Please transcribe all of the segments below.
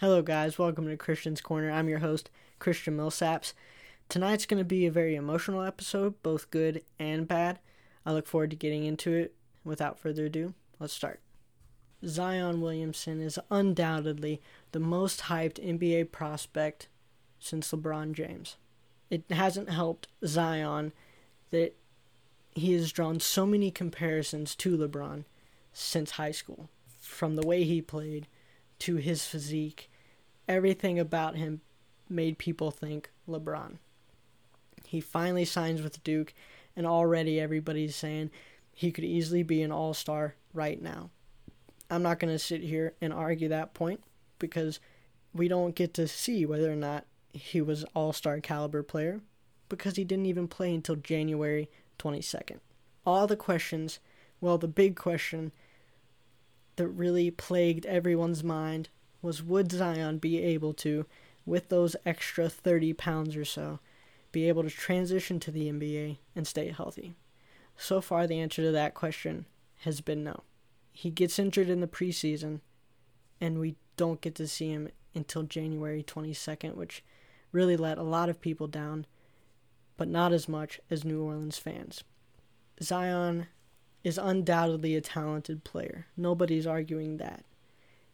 Hello, guys. Welcome to Christian's Corner. I'm your host, Christian Millsaps. Tonight's going to be a very emotional episode, both good and bad. I look forward to getting into it. Without further ado, let's start. Zion Williamson is undoubtedly the most hyped NBA prospect since LeBron James. It hasn't helped Zion that he has drawn so many comparisons to LeBron since high school. From the way he played to his physique, everything about him made people think LeBron. He finally signs with Duke, and already everybody's saying he could easily be an all star right now. I'm not going to sit here and argue that point because we don't get to see whether or not he was all star caliber player because he didn't even play until January 22nd. All the questions, well, the big question that really plagued everyone's mind was would Zion be able to, with those extra 30 pounds or so, be able to transition to the NBA and stay healthy? So far, the answer to that question has been no. He gets injured in the preseason, and we don't get to see him until January 22nd, which really let a lot of people down, but not as much as New Orleans fans. Zion is undoubtedly a talented player. Nobody's arguing that.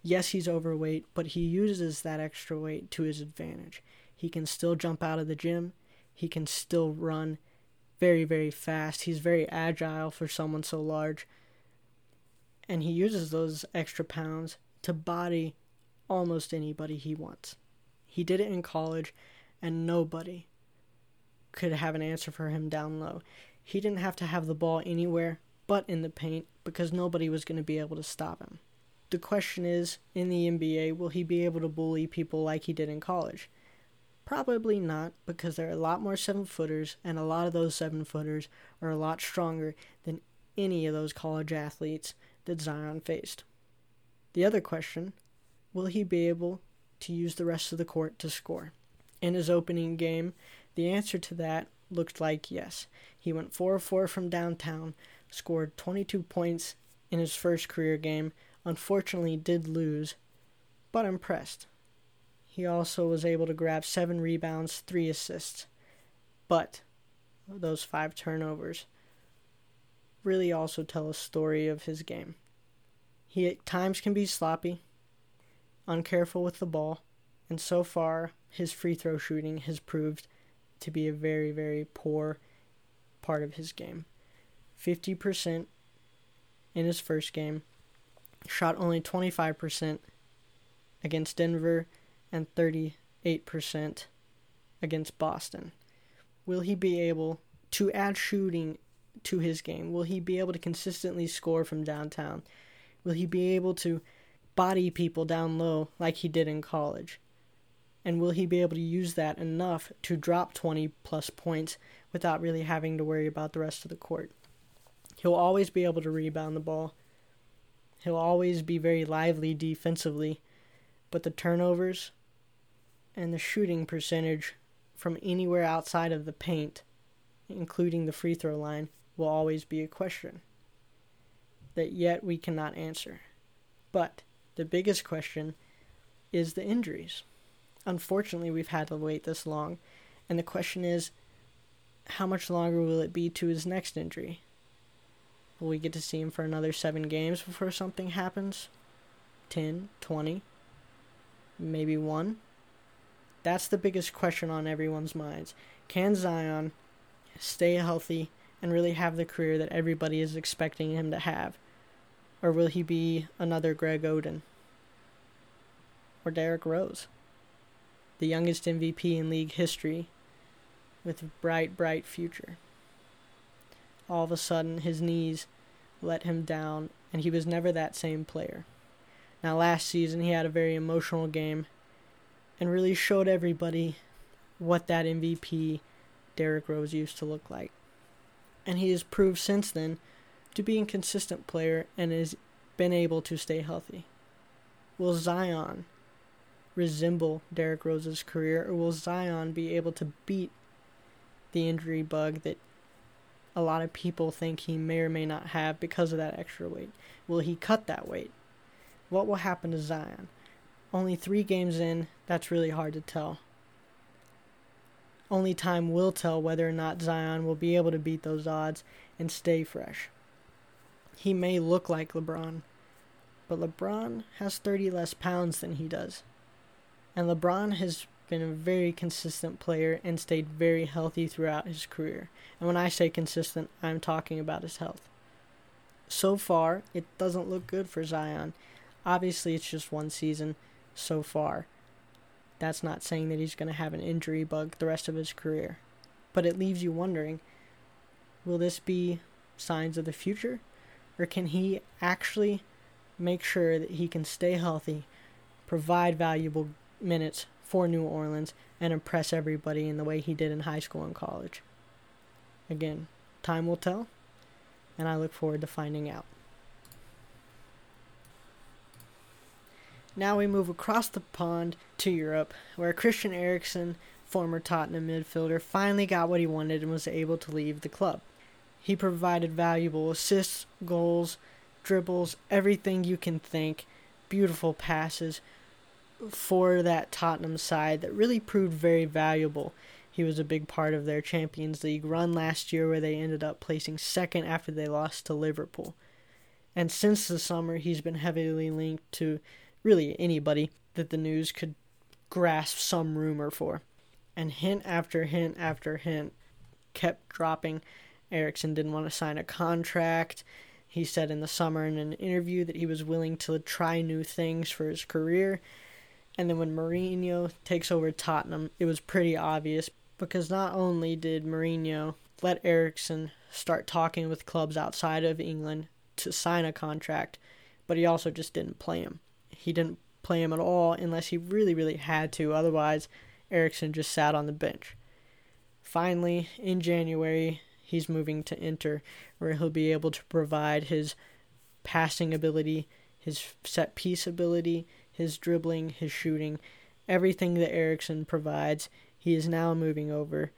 Yes, he's overweight, but he uses that extra weight to his advantage. He can still jump out of the gym. He can still run very, very fast. He's very agile for someone so large. And he uses those extra pounds to body almost anybody he wants. He did it in college, and nobody could have an answer for him down low. He didn't have to have the ball anywhere but in the paint because nobody was going to be able to stop him. The question is in the NBA, will he be able to bully people like he did in college? Probably not, because there are a lot more seven footers, and a lot of those seven footers are a lot stronger than any of those college athletes that Zion faced. The other question will he be able to use the rest of the court to score? In his opening game, the answer to that looked like yes. He went 4 4 from downtown, scored 22 points in his first career game, unfortunately, did lose, but impressed. He also was able to grab 7 rebounds, 3 assists, but those 5 turnovers really also tell a story of his game. He at times can be sloppy, uncareful with the ball, and so far his free throw shooting has proved to be a very, very poor part of his game. 50% in his first game, shot only 25% against Denver, and 38% against Boston. Will he be able to add shooting to his game? Will he be able to consistently score from downtown? Will he be able to body people down low like he did in college? And will he be able to use that enough to drop 20 plus points without really having to worry about the rest of the court? He'll always be able to rebound the ball. He'll always be very lively defensively, but the turnovers and the shooting percentage from anywhere outside of the paint, including the free throw line, will always be a question that yet we cannot answer. But the biggest question is the injuries. Unfortunately, we've had to wait this long, and the question is how much longer will it be to his next injury? Will we get to see him for another seven games before something happens? 10, 20, maybe one? That's the biggest question on everyone's minds. Can Zion stay healthy and really have the career that everybody is expecting him to have? Or will he be another Greg Oden? Or Derrick Rose? The youngest MVP in league history with a bright, bright future. All of a sudden, his knees let him down, and he was never that same player. Now, last season, he had a very emotional game and really showed everybody what that MVP Derrick Rose used to look like. And he has proved since then to be a consistent player and has been able to stay healthy. Will Zion resemble Derrick Rose's career, or will Zion be able to beat the injury bug that a lot of people think he may or may not have because of that extra weight? Will he cut that weight? What will happen to Zion? only three games in, that's really hard to tell. Only time will tell whether or not Zion will be able to beat those odds and stay fresh. He may look like LeBron, but LeBron has 30 less pounds than he does. And LeBron has been a very consistent player and stayed very healthy throughout his career. And when I say consistent, I'm talking about his health. So far, it doesn't look good for Zion. Obviously, it's just one season so far. That's not saying that he's going to have an injury bug the rest of his career. But it leaves you wondering will this be signs of the future? Or can he actually make sure that he can stay healthy, provide valuable minutes for New Orleans, and impress everybody in the way he did in high school and college? Again, time will tell, and I look forward to finding out. Now we move across the pond to Europe, where Christian Eriksen, former Tottenham midfielder, finally got what he wanted and was able to leave the club. He provided valuable assists, goals, dribbles, everything you can think, beautiful passes for that Tottenham side that really proved very valuable. He was a big part of their Champions League run last year, where they ended up placing second after they lost to Liverpool. And since the summer, he's been heavily linked to really anybody that the news could grasp some rumor for. And hint after hint after hint kept dropping. Eriksen didn't want to sign a contract. He said in the summer in an interview that he was willing to try new things for his career. And then when Mourinho takes over Tottenham, it was pretty obvious because not only did Mourinho let Eriksen start talking with clubs outside of England to sign a contract, but he also just didn't play him he didn't play him at all unless he really, really had to. Otherwise, Eriksen just sat on the bench. Finally, in January, he's moving to Inter, where he'll be able to provide his passing ability, his set piece ability, his dribbling, his shooting, everything that Eriksen provides. He is now moving over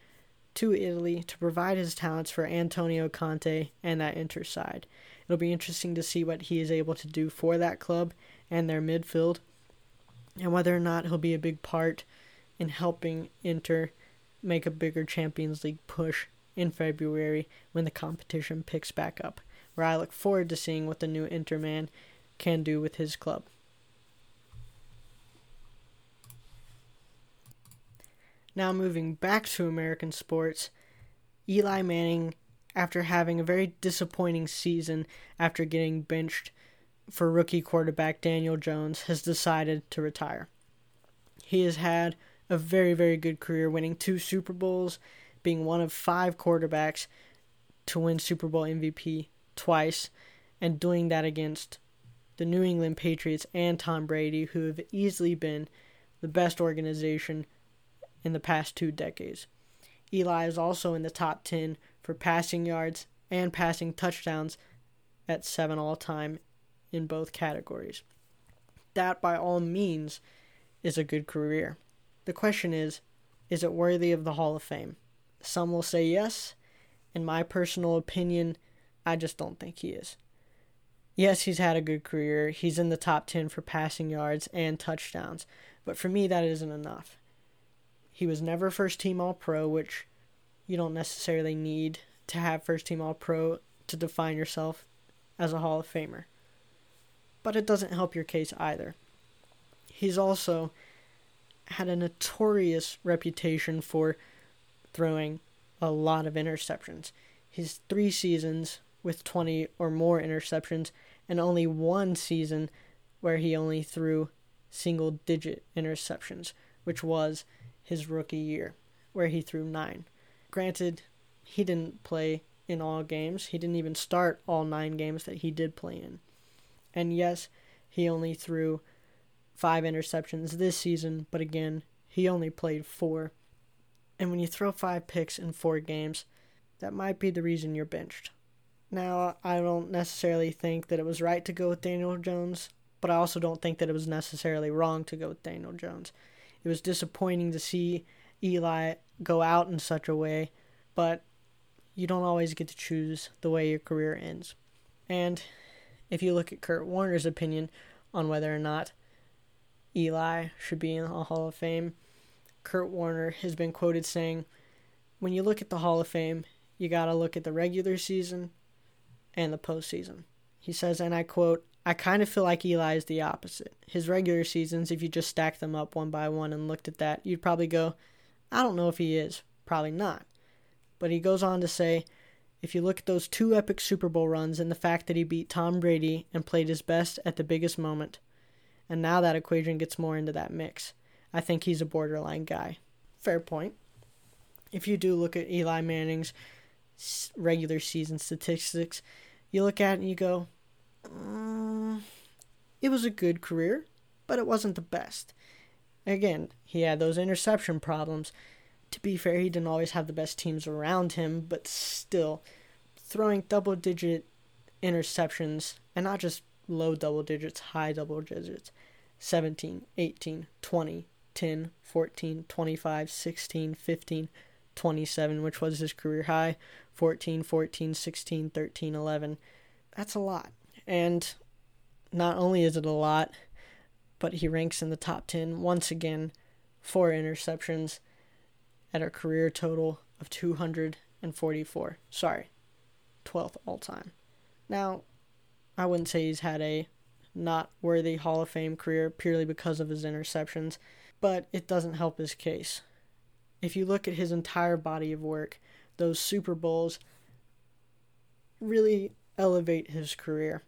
to Italy to provide his talents for Antonio Conte and that Inter side. It'll be interesting to see what he is able to do for that club and their midfield, and whether or not he'll be a big part in helping Inter make a bigger Champions League push in February when the competition picks back up, where I look forward to seeing what the new Inter man can do with his club. Now, moving back to American sports, Eli Manning, after having a very disappointing season after getting benched for rookie quarterback Daniel Jones, has decided to retire. He has had a very, very good career, winning two Super Bowls, being one of five quarterbacks to win Super Bowl MVP twice, and doing that against the New England Patriots and Tom Brady, who have easily been the best organization in the past two decades. Eli is also in the top 10 for passing yards and passing touchdowns at seven all time in both categories. That, by all means, is a good career. The question is is it worthy of the Hall of Fame? Some will say yes. In my personal opinion, I just don't think he is. Yes, he's had a good career. He's in the top 10 for passing yards and touchdowns. But for me, that isn't enough. He was never first team All Pro, which you don't necessarily need to have first team All Pro to define yourself as a Hall of Famer. But it doesn't help your case either. He's also had a notorious reputation for throwing a lot of interceptions. His three seasons with 20 or more interceptions, and only one season where he only threw single digit interceptions, which was his rookie year, where he threw nine. Granted, he didn't play in all games. He didn't even start all nine games that he did play in. And yes, he only threw five interceptions this season, but again, he only played four. And when you throw five picks in four games, that might be the reason you're benched. Now, I don't necessarily think that it was right to go with Daniel Jones, but I also don't think that it was necessarily wrong to go with Daniel Jones. It was disappointing to see Eli go out in such a way, but you don't always get to choose the way your career ends. And if you look at Kurt Warner's opinion on whether or not Eli should be in the Hall of Fame. Kurt Warner has been quoted saying, when you look at the Hall of Fame, you got to look at the regular season and the postseason. He says, and I quote, I kind of feel like Eli is the opposite. His regular seasons, if you just stack them up one by one and looked at that, you'd probably go, I don't know if he is. Probably not. But he goes on to say, if you look at those two epic Super Bowl runs and the fact that he beat Tom Brady and played his best at the biggest moment, and now that equation gets more into that mix, I think he's a borderline guy. Fair point. If you do look at Eli Manning's regular season statistics, you look at it and you go, it was a good career, but it wasn't the best. Again, he had those interception problems to be fair, he didn't always have the best teams around him, but still, throwing double digit interceptions, and not just low double digits, high double digits 17, 18, 20, 10, 14, 25, 16, 15, 27, which was his career high, 14, 14, 16, 13, 11. That's a lot. And not only is it a lot, but he ranks in the top 10 once again, four interceptions at a career total of 244. Sorry, 12th all time. Now, I wouldn't say he's had a not worthy Hall of Fame career purely because of his interceptions, but it doesn't help his case. If you look at his entire body of work, those Super Bowls really elevate his career.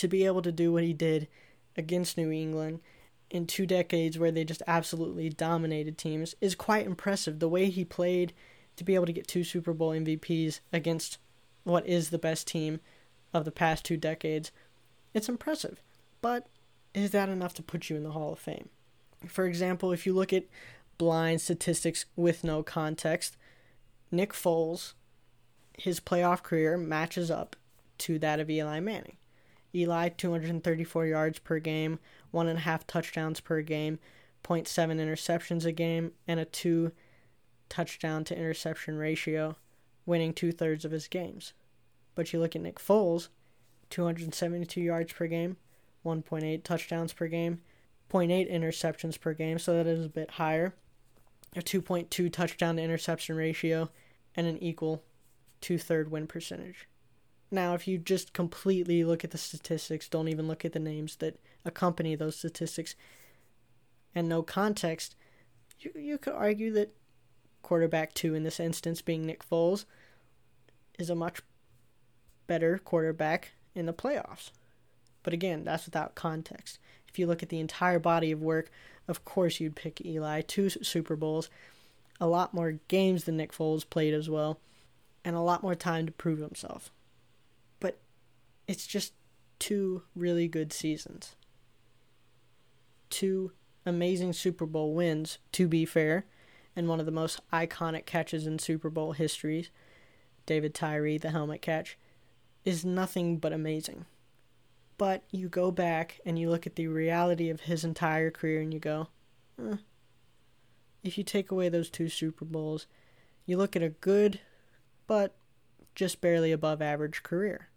To be able to do what he did against New England in two decades where they just absolutely dominated teams is quite impressive. The way he played to be able to get two Super Bowl MVPs against what is the best team of the past two decades, it's impressive. But is that enough to put you in the Hall of Fame? For example, if you look at blind statistics with no context, Nick Foles, his playoff career matches up to that of Eli Manning. Eli, 234 yards per game, one and a half touchdowns per game, 0.7 interceptions a game, and a two touchdown to interception ratio, winning two thirds of his games. But you look at Nick Foles, 272 yards per game, 1.8 touchdowns per game, 0.8 interceptions per game, so that is a bit higher, a 2.2 touchdown to interception ratio, and an equal two third win percentage. Now, if you just completely look at the statistics, don't even look at the names that accompany those statistics, and no context, you, you could argue that quarterback two in this instance, being Nick Foles, is a much better quarterback in the playoffs. But again, that's without context. If you look at the entire body of work, of course you'd pick Eli. Two Super Bowls, a lot more games than Nick Foles played as well, and a lot more time to prove himself it's just two really good seasons. Two amazing Super Bowl wins, to be fair, and one of the most iconic catches in Super Bowl history, David Tyree, the helmet catch, is nothing but amazing. But you go back and you look at the reality of his entire career and you go, eh. if you take away those two Super Bowls, you look at a good, but just barely above average career.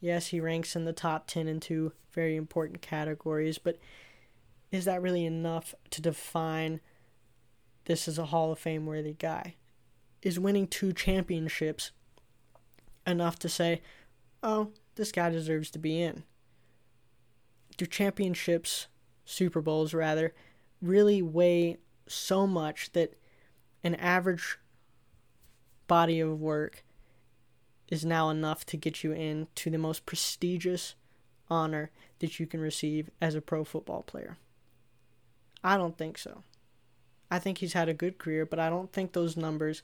Yes, he ranks in the top 10 in two very important categories, but is that really enough to define this as a Hall of Fame worthy guy? Is winning two championships enough to say, oh, this guy deserves to be in? Do championships, Super Bowls rather, really weigh so much that an average body of work is now enough to get you into the most prestigious honor that you can receive as a pro football player. I don't think so. I think he's had a good career, but I don't think those numbers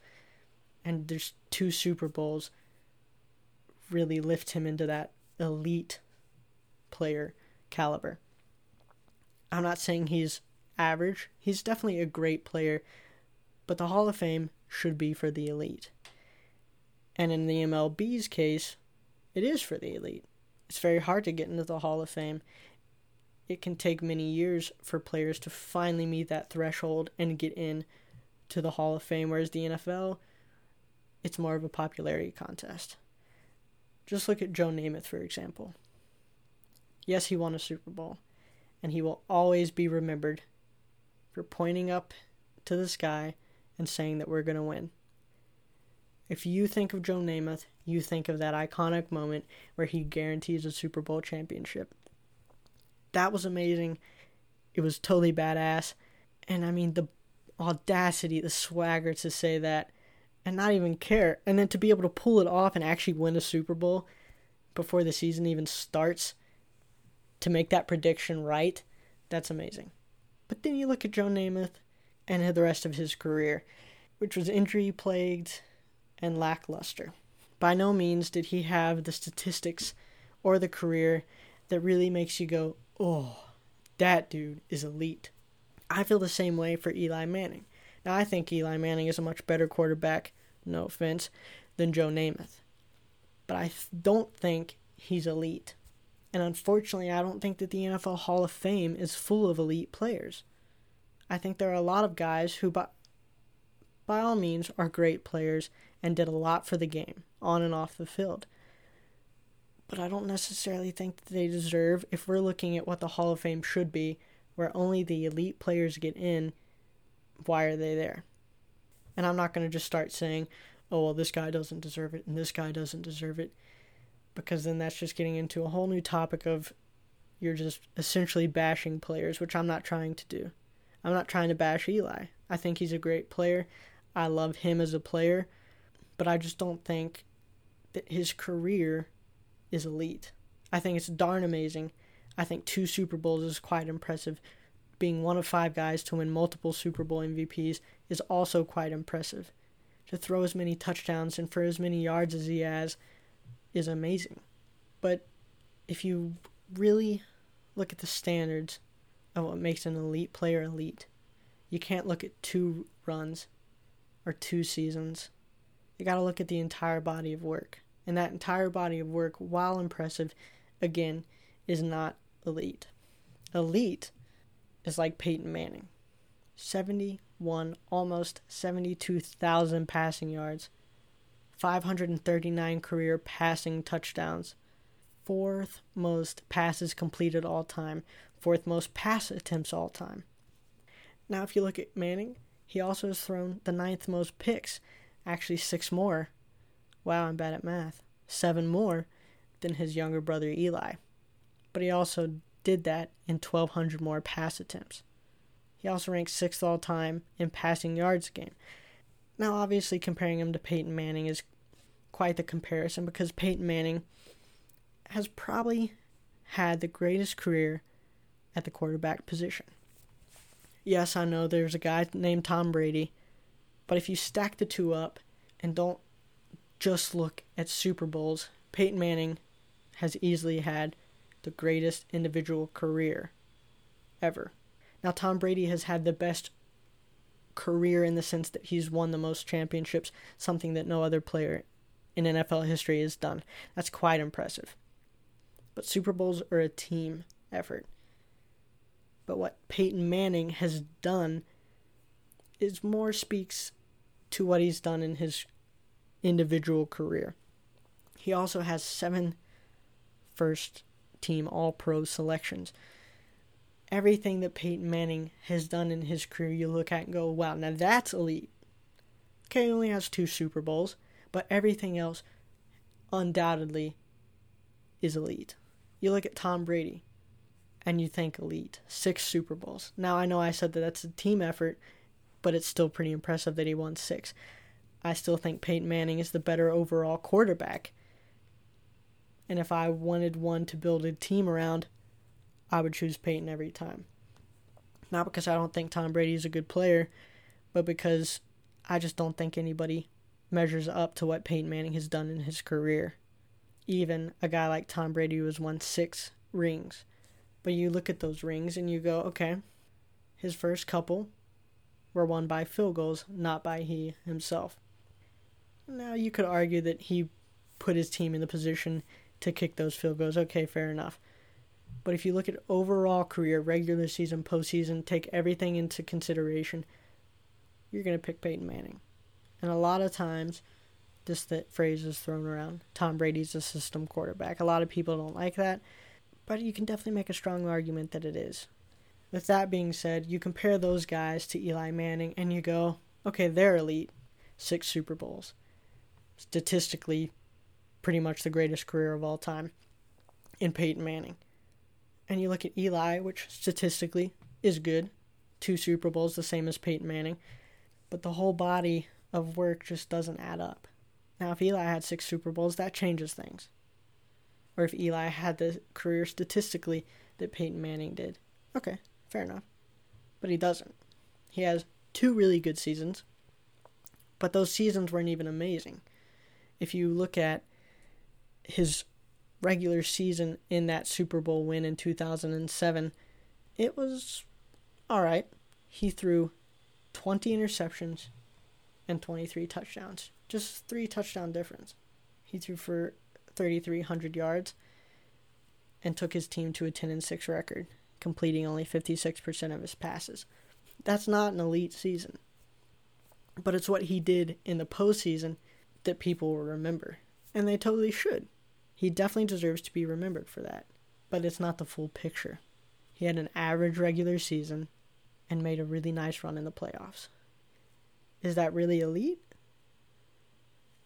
and there's two Super Bowls really lift him into that elite player caliber. I'm not saying he's average. He's definitely a great player, but the Hall of Fame should be for the elite. And in the MLB's case, it is for the elite. It's very hard to get into the Hall of Fame. It can take many years for players to finally meet that threshold and get in to the Hall of Fame, whereas the NFL, it's more of a popularity contest. Just look at Joe Namath, for example. Yes, he won a Super Bowl. and he will always be remembered for pointing up to the sky and saying that we're going to win. If you think of Joe Namath, you think of that iconic moment where he guarantees a Super Bowl championship. That was amazing. It was totally badass. And I mean, the audacity, the swagger to say that and not even care. And then to be able to pull it off and actually win a Super Bowl before the season even starts to make that prediction right, that's amazing. But then you look at Joe Namath and the rest of his career, which was injury plagued and lackluster. By no means did he have the statistics or the career that really makes you go, oh, that dude is elite. I feel the same way for Eli Manning. Now, I think Eli Manning is a much better quarterback, no offense, than Joe Namath. But I don't think he's elite. And unfortunately, I don't think that the NFL Hall of Fame is full of elite players. I think there are a lot of guys who, by, by all means, are great players and did a lot for the game, on and off the field. But I don't necessarily think that they deserve, if we're looking at what the Hall of Fame should be, where only the elite players get in, why are they there? And I'm not going to just start saying, oh, well, this guy doesn't deserve it and this guy doesn't deserve it, because then that's just getting into a whole new topic of you're just essentially bashing players, which I'm not trying to do. I'm not trying to bash Eli. I think he's a great player. I love him as a player, but I just don't think that his career is elite. I think it's darn amazing. I think two Super Bowls is quite impressive being one of five guys to win multiple Super Bowl MVPs is also quite impressive. To throw as many touchdowns and for as many yards as he has is amazing. But if you really look at the standards of what makes an elite player elite, you can't look at two runs or two seasons. You got to look at the entire body of work. And that entire body of work, while impressive, again, is not elite. Elite is like Peyton Manning 71, almost 72,000 passing yards, 539 career passing touchdowns, fourth most passes completed all time, fourth most pass attempts all time. Now, if you look at Manning, he also has thrown the ninth most picks, actually six more. Wow, I'm bad at math. Seven more than his younger brother Eli. But he also did that in 1,200 more pass attempts. He also ranks sixth all time in passing yards game. Now, obviously, comparing him to Peyton Manning is quite the comparison because Peyton Manning has probably had the greatest career at the quarterback position. Yes, I know there's a guy named Tom Brady, but if you stack the two up and don't just look at Super Bowls, Peyton Manning has easily had the greatest individual career ever. Now, Tom Brady has had the best career in the sense that he's won the most championships, something that no other player in NFL history has done. That's quite impressive. But Super Bowls are a team effort. But what Peyton Manning has done is more speaks to what he's done in his individual career. He also has seven first team All Pro selections. Everything that Peyton Manning has done in his career, you look at and go, wow, now that's elite. Okay, he only has two Super Bowls, but everything else undoubtedly is elite. You look at Tom Brady and you think elite. Six Super Bowls. Now, I know I said that that's a team effort, but it's still pretty impressive that he won six. I still think Peyton Manning is the better overall quarterback and if I wanted one to build a team around, I would choose Peyton every time. Not because I don't think Tom Brady is a good player, but because I just don't think anybody measures up to what Peyton Manning has done in his career. Even a guy like Tom Brady who has won six rings. But you look at those rings and you go, okay, his first couple were won by field goals, not by he himself. Now, you could argue that he put his team in the position to kick those field goals. Okay, fair enough. But if you look at overall career, regular season, postseason, take everything into consideration, you're going to pick Peyton Manning. And a lot of times, this phrase is thrown around. Tom Brady's a system quarterback. A lot of people don't like that, but you can definitely make a strong argument that it is. With that being said, you compare those guys to Eli Manning and you go, okay, they're elite. Six Super Bowls. Statistically, pretty much the greatest career of all time in Peyton Manning. And you look at Eli, which statistically is good. Two Super Bowls, the same as Peyton Manning. But the whole body of work just doesn't add up. Now, if Eli had six Super Bowls, that changes things. Or if Eli had the career statistically that Peyton Manning did. Okay, fair enough. But he doesn't. He has two really good seasons, but those seasons weren't even amazing. If you look at his regular season in that Super Bowl win in 2007, it was all right. He threw 20 interceptions and 23 touchdowns. Just three touchdown difference. He threw for 3,300 yards and took his team to a 10 and 6 record, completing only 56% of his passes. That's not an elite season. But it's what he did in the postseason that people will remember. And they totally should. He definitely deserves to be remembered for that. But it's not the full picture. He had an average regular season and made a really nice run in the playoffs. Is that really elite?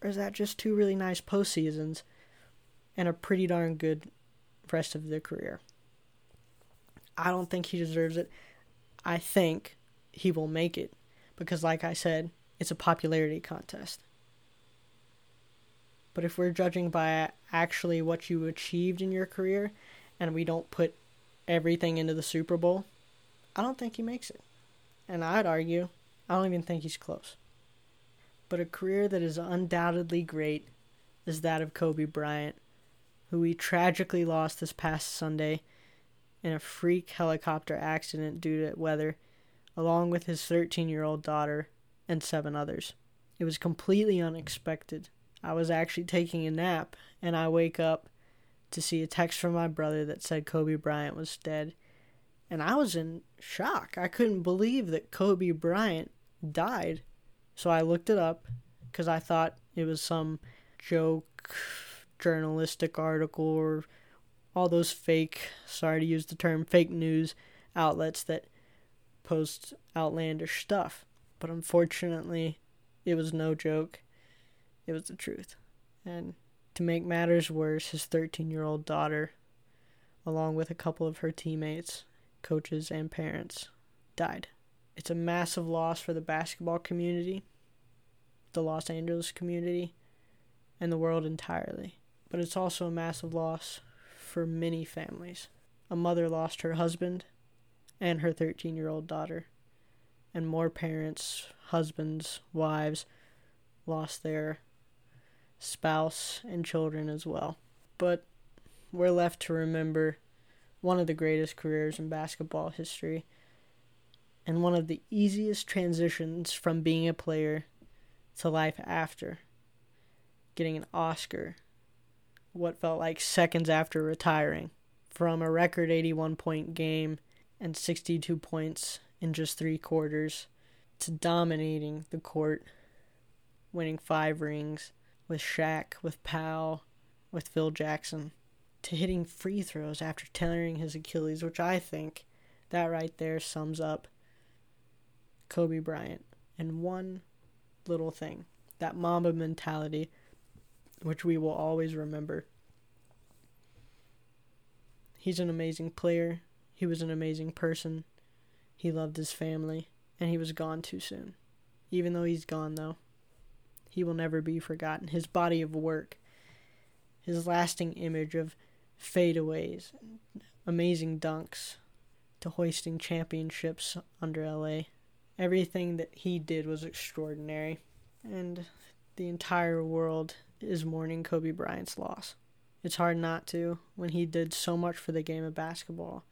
Or is that just two really nice postseasons and a pretty darn good rest of their career? I don't think he deserves it. I think he will make it because, like I said, it's a popularity contest. But if we're judging by actually what you achieved in your career and we don't put everything into the Super Bowl, I don't think he makes it. And I'd argue, I don't even think he's close. But a career that is undoubtedly great is that of Kobe Bryant, who we tragically lost this past Sunday in a freak helicopter accident due to weather, along with his 13 year old daughter and seven others. It was completely unexpected I was actually taking a nap and I wake up to see a text from my brother that said Kobe Bryant was dead. And I was in shock. I couldn't believe that Kobe Bryant died. So I looked it up because I thought it was some joke journalistic article or all those fake, sorry to use the term, fake news outlets that post outlandish stuff. But unfortunately, it was no joke. It was the truth. And to make matters worse, his 13 year old daughter, along with a couple of her teammates, coaches, and parents, died. It's a massive loss for the basketball community, the Los Angeles community, and the world entirely. But it's also a massive loss for many families. A mother lost her husband and her 13 year old daughter, and more parents, husbands, wives lost their spouse, and children as well. But we're left to remember one of the greatest careers in basketball history and one of the easiest transitions from being a player to life after. Getting an Oscar, what felt like seconds after retiring, from a record 81 point game and 62 points in just three quarters to dominating the court, winning five rings with Shaq, with Pau, with Phil Jackson, to hitting free throws after tearing his Achilles, which I think that right there sums up Kobe Bryant in one little thing that Mamba mentality, which we will always remember. He's an amazing player. He was an amazing person. He loved his family, and he was gone too soon. Even though he's gone, though, he will never be forgotten. His body of work, his lasting image of fadeaways, amazing dunks, to hoisting championships under LA. Everything that he did was extraordinary, and the entire world is mourning Kobe Bryant's loss. It's hard not to when he did so much for the game of basketball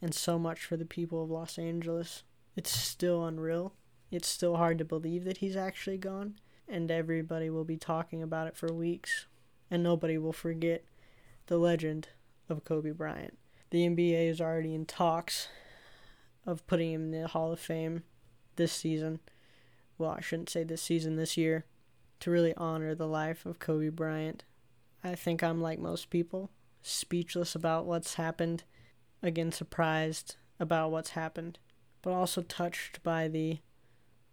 and so much for the people of Los Angeles. It's still unreal. It's still hard to believe that he's actually gone and everybody will be talking about it for weeks, and nobody will forget the legend of Kobe Bryant. The NBA is already in talks of putting him in the Hall of Fame this season. Well, I shouldn't say this season, this year, to really honor the life of Kobe Bryant. I think I'm like most people speechless about what's happened, again, surprised about what's happened, but also touched by the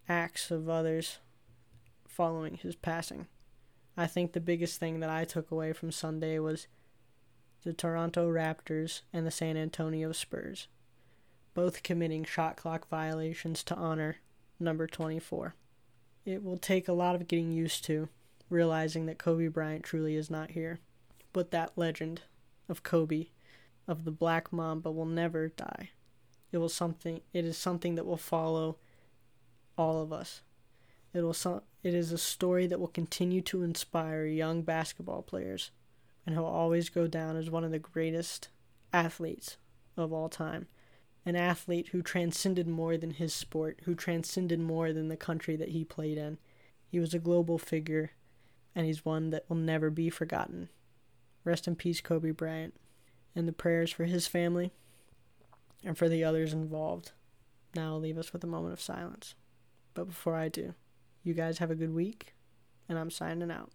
acts of others following his passing. I think the biggest thing that I took away from Sunday was the Toronto Raptors and the San Antonio Spurs, both committing shot clock violations to honor number 24. It will take a lot of getting used to realizing that Kobe Bryant truly is not here, but that legend of Kobe of the Black Mamba will never die. It will something it is something that will follow all of us. It will so, it is a story that will continue to inspire young basketball players and he'll always go down as one of the greatest athletes of all time. An athlete who transcended more than his sport, who transcended more than the country that he played in. He was a global figure, and he's one that will never be forgotten. Rest in peace, Kobe Bryant, and the prayers for his family and for the others involved. Now I'll leave us with a moment of silence. But before I do, you guys have a good week, and I'm signing out.